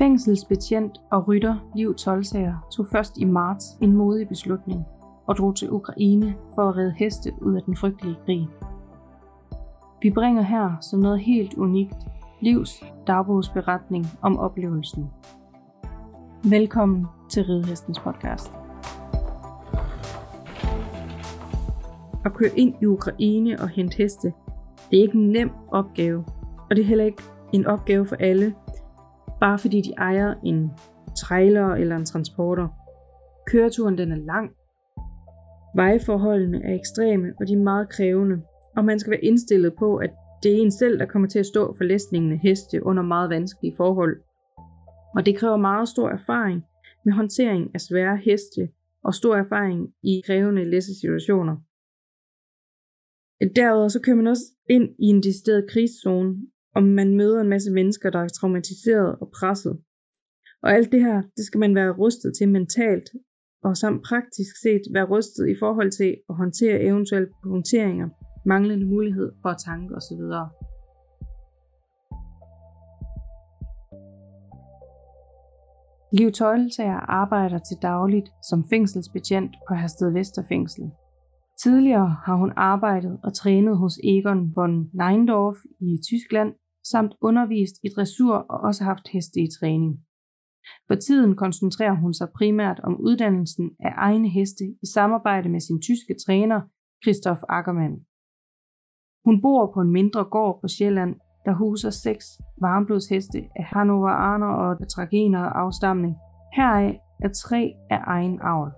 Fængselsbetjent og rytter Liv Tolsager tog først i marts en modig beslutning og drog til Ukraine for at redde heste ud af den frygtelige krig. Vi bringer her som noget helt unikt Livs dagbogsberetning om oplevelsen. Velkommen til Ridehestens podcast. At køre ind i Ukraine og hente heste, det er ikke en nem opgave, og det er heller ikke en opgave for alle, bare fordi de ejer en trailer eller en transporter. Køreturen den er lang. Vejforholdene er ekstreme, og de er meget krævende, og man skal være indstillet på, at det er en selv, der kommer til at stå for læsningen af heste under meget vanskelige forhold. Og det kræver meget stor erfaring med håndtering af svære heste og stor erfaring i krævende læsesituationer. Derudover så kører man også ind i en decideret krigszone, og man møder en masse mennesker, der er traumatiseret og presset. Og alt det her, det skal man være rustet til mentalt, og samt praktisk set være rustet i forhold til at håndtere eventuelle punkteringer, manglende mulighed for at tanke osv. Liv Tøjletager arbejder til dagligt som fængselsbetjent på Hersted Vesterfængsel. Tidligere har hun arbejdet og trænet hos Egon von Neindorf i Tyskland, samt undervist i dressur og også haft heste i træning. For tiden koncentrerer hun sig primært om uddannelsen af egne heste i samarbejde med sin tyske træner, Christoph Ackermann. Hun bor på en mindre gård på Sjælland, der huser seks varmblodsheste af Hannoveraner og Tragener afstamning. Heraf er tre af egen avl.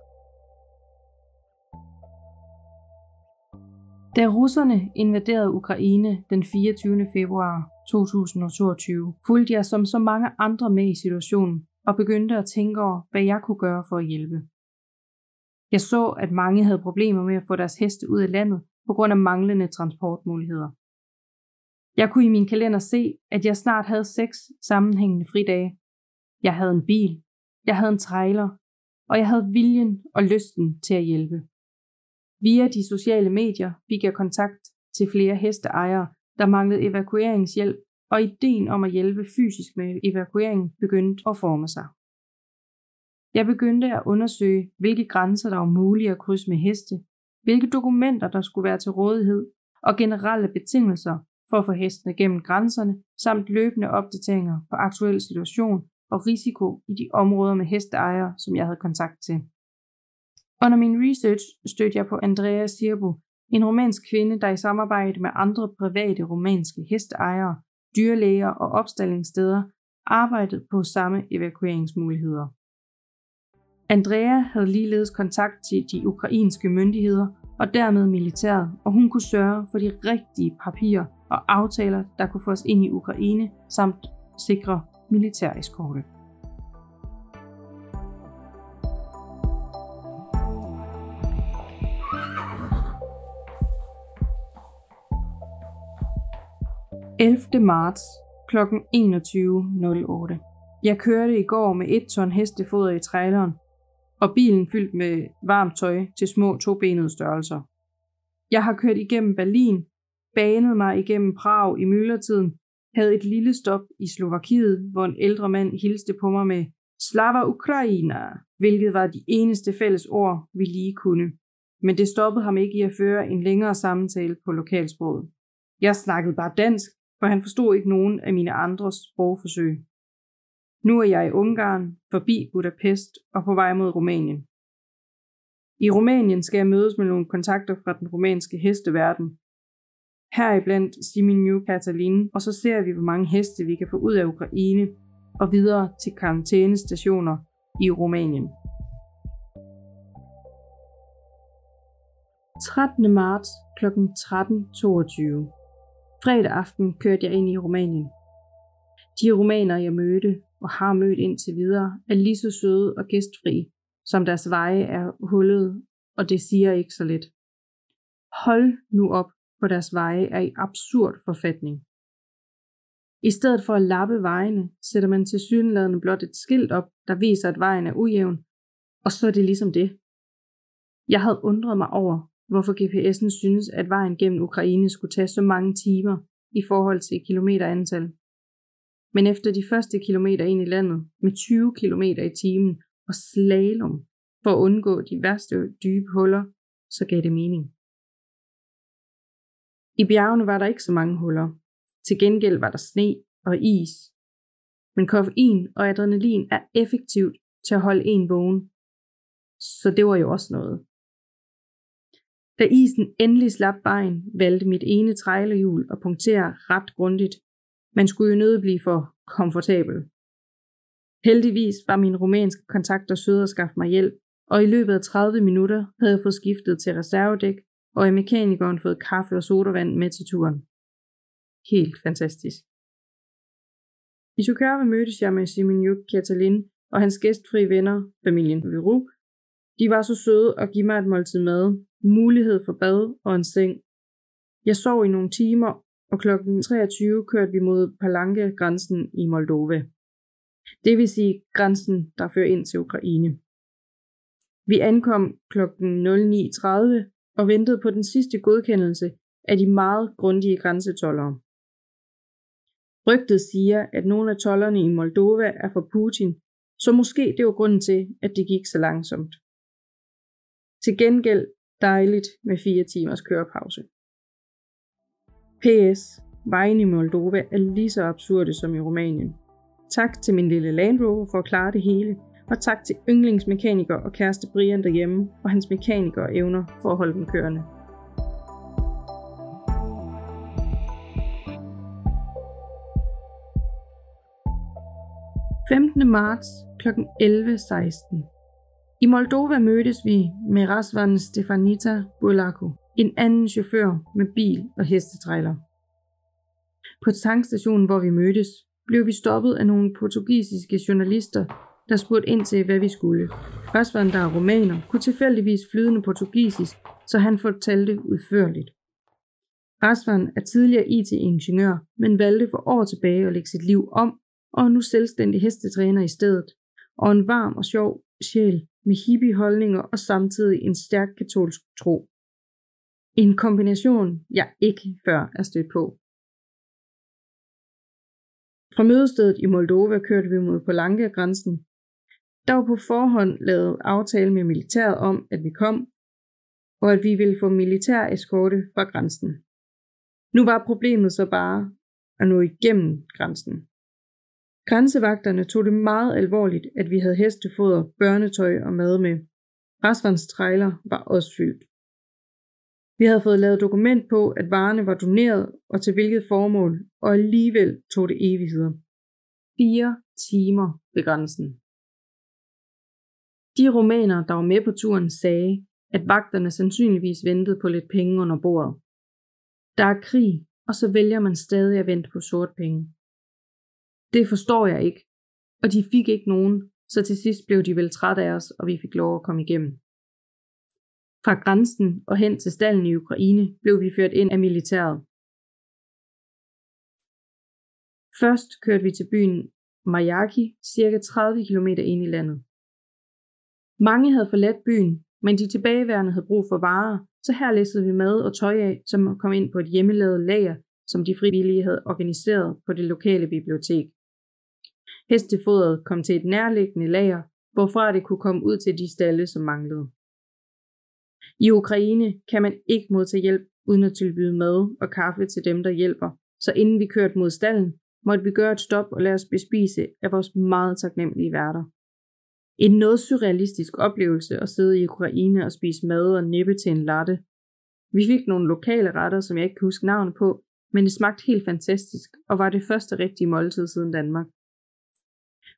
Da russerne invaderede Ukraine den 24. februar 2022, fulgte jeg som så mange andre med i situationen og begyndte at tænke over, hvad jeg kunne gøre for at hjælpe. Jeg så, at mange havde problemer med at få deres heste ud af landet på grund af manglende transportmuligheder. Jeg kunne i min kalender se, at jeg snart havde seks sammenhængende fridage. Jeg havde en bil, jeg havde en trailer, og jeg havde viljen og lysten til at hjælpe. Via de sociale medier fik jeg kontakt til flere hesteejere, der manglede evakueringshjælp, og ideen om at hjælpe fysisk med evakueringen begyndte at forme sig. Jeg begyndte at undersøge, hvilke grænser der var mulige at krydse med heste, hvilke dokumenter der skulle være til rådighed, og generelle betingelser for at få hestene gennem grænserne, samt løbende opdateringer på aktuel situation og risiko i de områder med hesteejere, som jeg havde kontakt til. Under min research stødte jeg på Andrea Sirbo, en romansk kvinde, der i samarbejde med andre private romanske hesteejere, dyrlæger og opstillingssteder arbejdede på samme evakueringsmuligheder. Andrea havde ligeledes kontakt til de ukrainske myndigheder og dermed militæret, og hun kunne sørge for de rigtige papirer og aftaler, der kunne få os ind i Ukraine, samt sikre militæreskorte. 11. marts kl. 21.08. Jeg kørte i går med et ton hestefoder i traileren, og bilen fyldt med varmt tøj til små tobenede størrelser. Jeg har kørt igennem Berlin, banet mig igennem Prag i myldretiden, havde et lille stop i Slovakiet, hvor en ældre mand hilste på mig med Slava Ukraina, hvilket var de eneste fælles ord, vi lige kunne. Men det stoppede ham ikke i at føre en længere samtale på lokalsproget. Jeg snakkede bare dansk, for han forstod ikke nogen af mine andres sprogforsøg. Nu er jeg i Ungarn, forbi Budapest og på vej mod Rumænien. I Rumænien skal jeg mødes med nogle kontakter fra den rumænske hesteverden. Heriblandt New Catalin, og så ser vi, hvor mange heste vi kan få ud af Ukraine og videre til karantænestationer i Rumænien. 13. marts kl. 13.22 Fredag aften kørte jeg ind i Rumænien. De rumænere, jeg mødte og har mødt indtil videre, er lige så søde og gæstfri, som deres veje er hullede, og det siger ikke så lidt. Hold nu op, på deres veje er i absurd forfatning. I stedet for at lappe vejene, sætter man til synladende blot et skilt op, der viser, at vejen er ujævn, og så er det ligesom det. Jeg havde undret mig over, hvorfor GPS'en synes, at vejen gennem Ukraine skulle tage så mange timer i forhold til kilometerantal. men efter de første kilometer ind i landet med 20 km i timen og slalom for at undgå de værste dybe huller, så gav det mening. I bjergene var der ikke så mange huller. Til gengæld var der sne og is. Men koffein og adrenalin er effektivt til at holde en vågen. Så det var jo også noget. Da isen endelig slap vejen, valgte mit ene trailerhjul at punktere ret grundigt. Man skulle jo nødt blive for komfortabel. Heldigvis var min rumænske kontakter søde at skaffe mig hjælp, og i løbet af 30 minutter havde jeg fået skiftet til reservedæk, og i mekanikeren fået kaffe og sodavand med til turen. Helt fantastisk. I Sukarve mødtes jeg med Simonjuk Katalin og hans gæstfri venner, familien Viru. De var så søde at give mig et måltid mad, mulighed for bad og en seng. Jeg sov i nogle timer, og kl. 23 kørte vi mod Palanke-grænsen i Moldova. Det vil sige grænsen, der fører ind til Ukraine. Vi ankom kl. 09.30 og ventede på den sidste godkendelse af de meget grundige grænsetollere. Rygtet siger, at nogle af tollerne i Moldova er for Putin, så måske det var grunden til, at det gik så langsomt. Til gengæld dejligt med fire timers kørepause. PS. Vejen i Moldova er lige så absurde som i Rumænien. Tak til min lille Land Rover for at klare det hele, og tak til yndlingsmekaniker og kæreste Brian derhjemme og hans mekaniker evner for at holde dem kørende. 15. marts kl. 11.16. I Moldova mødtes vi med Rasvan Stefanita Bulaku, en anden chauffør med bil og hestetræler. På tankstationen, hvor vi mødtes, blev vi stoppet af nogle portugisiske journalister, der spurgte ind til, hvad vi skulle. Rasvan, der er romaner, kunne tilfældigvis flydende portugisisk, så han fortalte udførligt. Rasvan er tidligere IT-ingeniør, men valgte for år tilbage at lægge sit liv om og er nu selvstændig hestetræner i stedet, og en varm og sjov sjæl med hippie-holdninger og samtidig en stærk katolsk tro. En kombination, jeg ikke før er stødt på. Fra mødestedet i Moldova kørte vi mod Polanka-grænsen. Der var på forhånd lavet aftale med militæret om, at vi kom, og at vi ville få militær eskorte fra grænsen. Nu var problemet så bare at nå igennem grænsen. Grænsevagterne tog det meget alvorligt, at vi havde hestefoder, børnetøj og mad med. Rasvans trailer var også fyldt. Vi havde fået lavet dokument på, at varerne var doneret og til hvilket formål, og alligevel tog det evigheder. Fire timer ved grænsen. De romaner, der var med på turen, sagde, at vagterne sandsynligvis ventede på lidt penge under bordet. Der er krig, og så vælger man stadig at vente på sort penge. Det forstår jeg ikke. Og de fik ikke nogen, så til sidst blev de vel trætte af os, og vi fik lov at komme igennem. Fra grænsen og hen til stallen i Ukraine blev vi ført ind af militæret. Først kørte vi til byen Majaki, cirka 30 km ind i landet. Mange havde forladt byen, men de tilbageværende havde brug for varer, så her læssede vi mad og tøj af, som kom ind på et hjemmelavet lager, som de frivillige havde organiseret på det lokale bibliotek. Hestefodret kom til et nærliggende lager, hvorfra det kunne komme ud til de stalle, som manglede. I Ukraine kan man ikke modtage hjælp uden at tilbyde mad og kaffe til dem, der hjælper, så inden vi kørte mod stallen, måtte vi gøre et stop og lade os bespise af vores meget taknemmelige værter. En noget surrealistisk oplevelse at sidde i Ukraine og spise mad og nippe til en latte. Vi fik nogle lokale retter, som jeg ikke kan huske navnet på, men det smagte helt fantastisk og var det første rigtige måltid siden Danmark.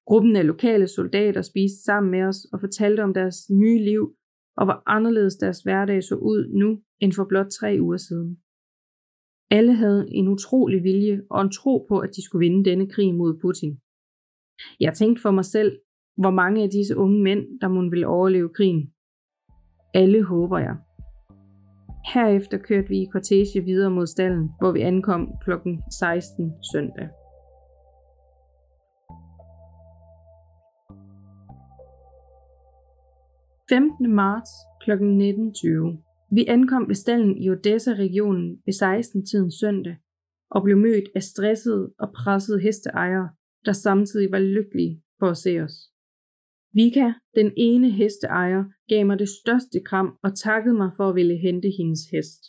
Gruppen af lokale soldater spiste sammen med os og fortalte om deres nye liv og hvor anderledes deres hverdag så ud nu end for blot tre uger siden. Alle havde en utrolig vilje og en tro på, at de skulle vinde denne krig mod Putin. Jeg tænkte for mig selv, hvor mange af disse unge mænd, der mon ville overleve krigen. Alle håber jeg. Herefter kørte vi i kortege videre mod stallen, hvor vi ankom kl. 16 søndag. 15. marts kl. 19.20. Vi ankom ved stallen i Odessa-regionen ved 16-tiden søndag og blev mødt af stressede og pressede hesteejere, der samtidig var lykkelige for at se os. Vika, den ene hesteejer, gav mig det største kram og takkede mig for at ville hente hendes hest.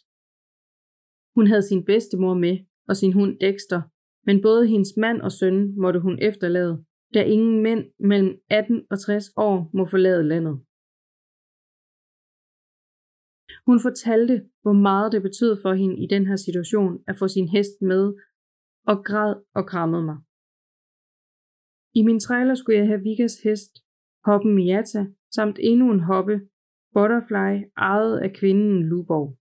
Hun havde sin bedstemor med og sin hund Dexter, men både hendes mand og søn måtte hun efterlade, da ingen mænd mellem 18 og 60 år må forlade landet. Hun fortalte, hvor meget det betød for hende i den her situation at få sin hest med, og græd og krammede mig. I min trailer skulle jeg have Vikas hest, hoppen Miata, samt endnu en hoppe, Butterfly, ejet af kvinden Luborg.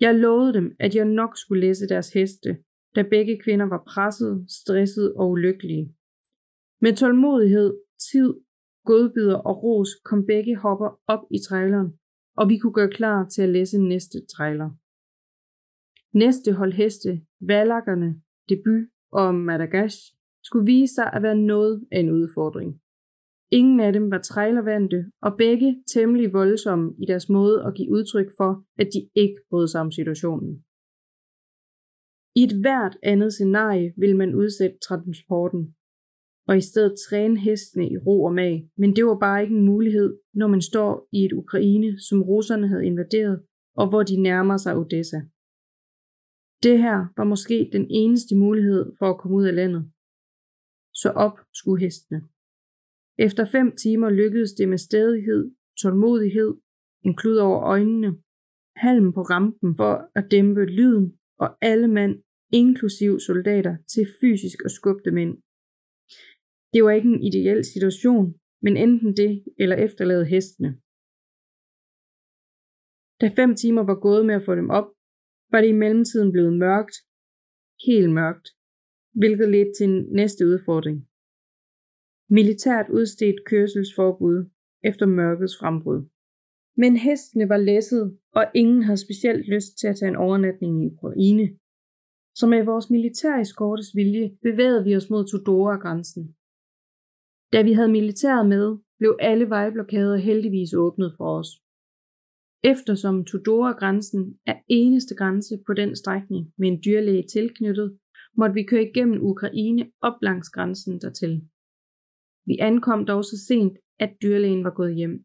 Jeg lovede dem, at jeg nok skulle læse deres heste, da begge kvinder var presset, stresset og ulykkelige. Med tålmodighed, tid, godbidder og ros kom begge hopper op i traileren, og vi kunne gøre klar til at læse næste trailer. Næste hold heste, valakkerne, debut og Madagash, skulle vise sig at være noget af en udfordring. Ingen af dem var trailervante, og begge temmelig voldsomme i deres måde at give udtryk for, at de ikke brød sig om situationen. I et hvert andet scenarie vil man udsætte transporten, og i stedet træne hestene i ro og mag, men det var bare ikke en mulighed, når man står i et Ukraine, som russerne havde invaderet, og hvor de nærmer sig Odessa. Det her var måske den eneste mulighed for at komme ud af landet. Så op skulle hestene. Efter fem timer lykkedes det med stedighed, tålmodighed, en klud over øjnene, halm på rampen for at dæmpe lyden, og alle mand, inklusiv soldater, til fysisk at skubbe dem ind. Det var ikke en ideel situation, men enten det eller efterlade hestene. Da fem timer var gået med at få dem op, var det i mellemtiden blevet mørkt, helt mørkt, hvilket ledte til en næste udfordring. Militært udstedt kørselsforbud efter mørkets frembrud. Men hestene var læsset, og ingen havde specielt lyst til at tage en overnatning i Ukraine. Så med vores militæreskortes vilje bevægede vi os mod Tudora-grænsen. Da vi havde militæret med, blev alle vejblokader heldigvis åbnet for os. Eftersom Tudora-grænsen er eneste grænse på den strækning med en dyrlæge tilknyttet, måtte vi køre igennem Ukraine op langs grænsen dertil. Vi ankom dog så sent, at dyrlægen var gået hjem.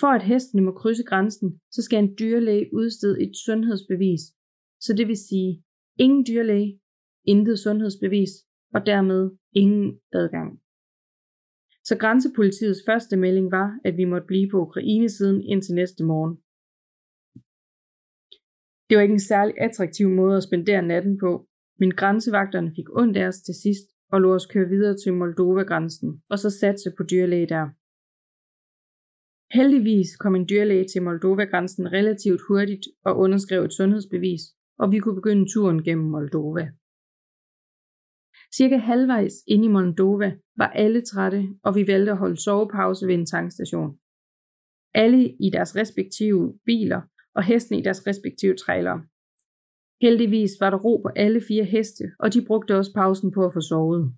For at hestene må krydse grænsen, så skal en dyrlæge udstede et sundhedsbevis, så det vil sige ingen dyrlæge, intet sundhedsbevis og dermed ingen adgang. Så grænsepolitiets første melding var, at vi måtte blive på Ukraine-siden indtil næste morgen. Det var ikke en særlig attraktiv måde at spendere natten på, men grænsevagterne fik ondt af os til sidst og lå os køre videre til Moldova-grænsen, og så satse på dyrlæge der. Heldigvis kom en dyrlæge til Moldova-grænsen relativt hurtigt og underskrev et sundhedsbevis, og vi kunne begynde turen gennem Moldova. Cirka halvvejs inde i Moldova var alle trætte, og vi valgte at holde sovepause ved en tankstation. Alle i deres respektive biler og hesten i deres respektive trailere. Heldigvis var der ro på alle fire heste, og de brugte også pausen på at få sovet.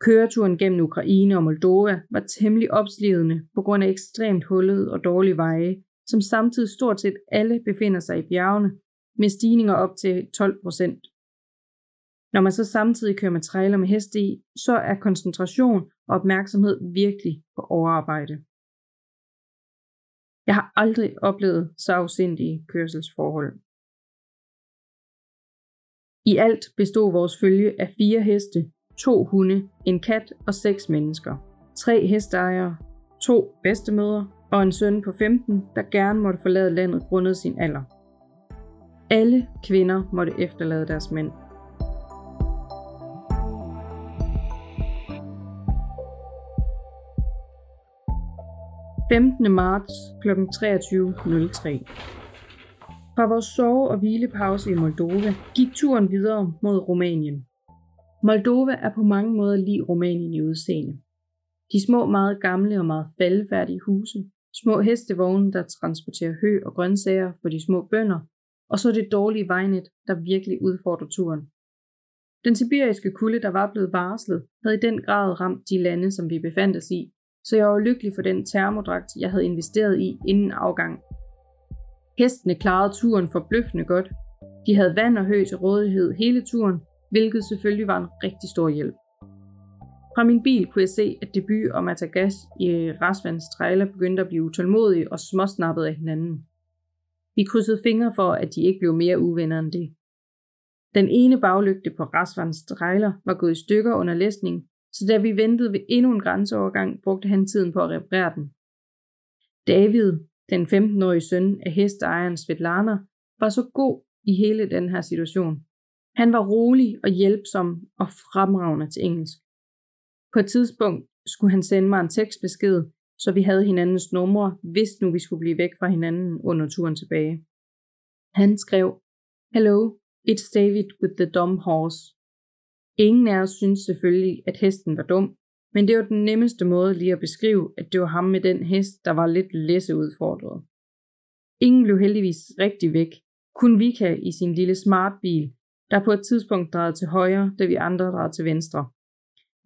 Køreturen gennem Ukraine og Moldova var temmelig opslidende på grund af ekstremt hullet og dårlige veje, som samtidig stort set alle befinder sig i bjergene, med stigninger op til 12 procent. Når man så samtidig kører med trailer med heste i, så er koncentration og opmærksomhed virkelig på overarbejde. Jeg har aldrig oplevet så afsindige kørselsforhold. I alt bestod vores følge af fire heste, to hunde, en kat og seks mennesker. Tre hesteejere, to bedstemødre og en søn på 15, der gerne måtte forlade landet grundet sin alder. Alle kvinder måtte efterlade deres mænd. 15. marts kl. 23.03. Fra vores sove- og hvilepause i Moldova gik turen videre mod Rumænien. Moldova er på mange måder lige Rumænien i udseende. De små, meget gamle og meget faldfærdige huse, små hestevogne, der transporterer hø og grøntsager for de små bønder, og så det dårlige vejnet, der virkelig udfordrer turen. Den sibiriske kulde, der var blevet varslet, havde i den grad ramt de lande, som vi befandt os i, så jeg var lykkelig for den termodragt, jeg havde investeret i inden afgang. Hestene klarede turen forbløffende godt. De havde vand og hø til rådighed hele turen, hvilket selvfølgelig var en rigtig stor hjælp. Fra min bil kunne jeg se, at debut og Matagas i Rasvands trailer begyndte at blive utålmodige og småsnappede af hinanden. Vi krydsede fingre for, at de ikke blev mere uvenner end det. Den ene baglygte på Rasvands trailer var gået i stykker under læsning, så da vi ventede ved endnu en grænseovergang, brugte han tiden på at reparere den. David, den 15-årige søn af hesteejeren Svetlana, var så god i hele den her situation. Han var rolig og hjælpsom og fremragende til engelsk. På et tidspunkt skulle han sende mig en tekstbesked, så vi havde hinandens numre, hvis nu vi skulle blive væk fra hinanden under turen tilbage. Han skrev, Hello, it's David with the dumb horse. Ingen af os synes selvfølgelig, at hesten var dum, men det var den nemmeste måde lige at beskrive, at det var ham med den hest, der var lidt læseudfordret. Ingen blev heldigvis rigtig væk, kun Vika i sin lille smartbil, der på et tidspunkt drejede til højre, da vi andre drejede til venstre.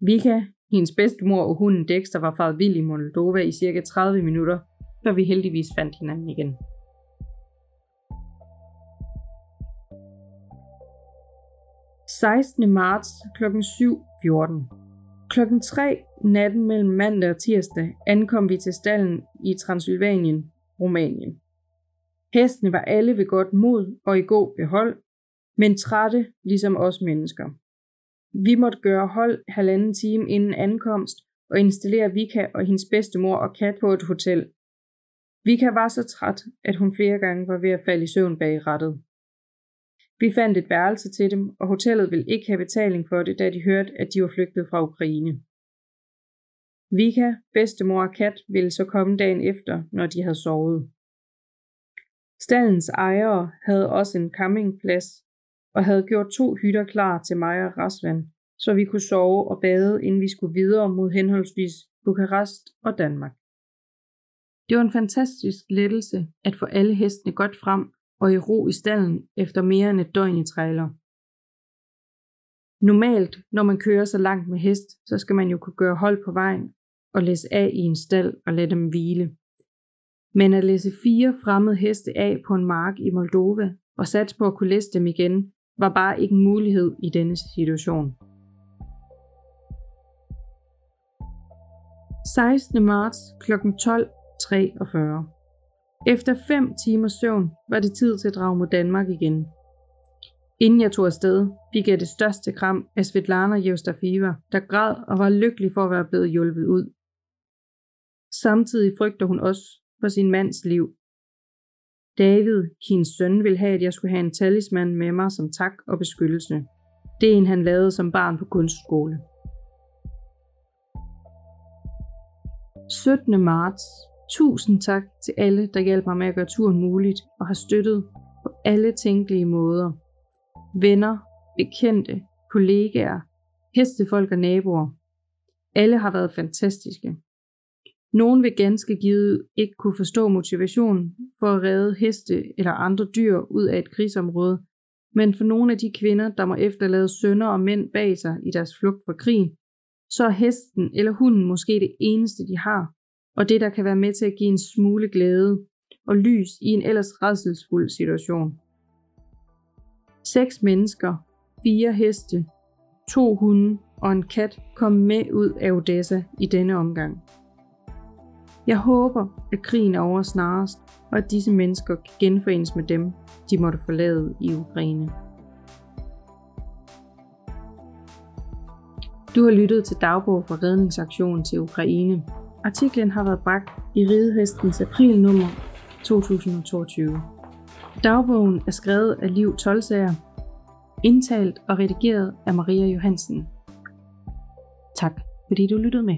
Vika, hendes bedstemor og hunden Dexter var faret vild i Moldova i cirka 30 minutter, før vi heldigvis fandt hinanden igen. – 16. marts kl. 7.14 Klokken 3 natten mellem mandag og tirsdag ankom vi til stallen i Transylvanien, Rumænien. Hestene var alle ved godt mod og i god behold, men trætte ligesom os mennesker. Vi måtte gøre hold halvanden time inden ankomst og installere Vika og hendes bedstemor og kat på et hotel. Vika var så træt, at hun flere gange var ved at falde i søvn bag rattet. Vi fandt et værelse til dem, og hotellet ville ikke have betaling for det, da de hørte, at de var flygtet fra Ukraine. Vika, bedstemor og kat ville så komme dagen efter, når de havde sovet. Stallens ejere havde også en campingplads og havde gjort to hytter klar til mig og Rasvan, så vi kunne sove og bade, inden vi skulle videre mod henholdsvis Bukarest og Danmark. Det var en fantastisk lettelse at få alle hestene godt frem og i ro i stallen efter mere end et døgn i trailer. Normalt, når man kører så langt med hest, så skal man jo kunne gøre hold på vejen og læse af i en stald og lade dem hvile. Men at læse fire fremmede heste af på en mark i Moldova og satse på at kunne læse dem igen, var bare ikke en mulighed i denne situation. 16. marts kl. 12.43 efter fem timers søvn var det tid til at drage mod Danmark igen. Inden jeg tog afsted, fik jeg det største kram af Svetlana Jevstafiva, der græd og var lykkelig for at være blevet hjulpet ud. Samtidig frygter hun også for sin mands liv, David, hendes søn, ville have, at jeg skulle have en talisman med mig som tak og beskyttelse. Det er en, han lavede som barn på kunstskole. 17. marts. Tusind tak til alle, der hjalp mig med at gøre turen muligt og har støttet på alle tænkelige måder. Venner, bekendte, kollegaer, hestefolk og naboer. Alle har været fantastiske. Nogen vil ganske givet ikke kunne forstå motivationen for at redde heste eller andre dyr ud af et krigsområde, men for nogle af de kvinder, der må efterlade sønner og mænd bag sig i deres flugt fra krig, så er hesten eller hunden måske det eneste, de har, og det, der kan være med til at give en smule glæde og lys i en ellers redselsfuld situation. Seks mennesker, fire heste, to hunde og en kat kom med ud af Odessa i denne omgang. Jeg håber, at krigen er over snarest, og at disse mennesker kan genforenes med dem, de måtte forlade i Ukraine. Du har lyttet til dagbog fra redningsaktionen til Ukraine. Artiklen har været bragt i Ridehestens aprilnummer 2022. Dagbogen er skrevet af Liv Tolsager, indtalt og redigeret af Maria Johansen. Tak fordi du lyttede med.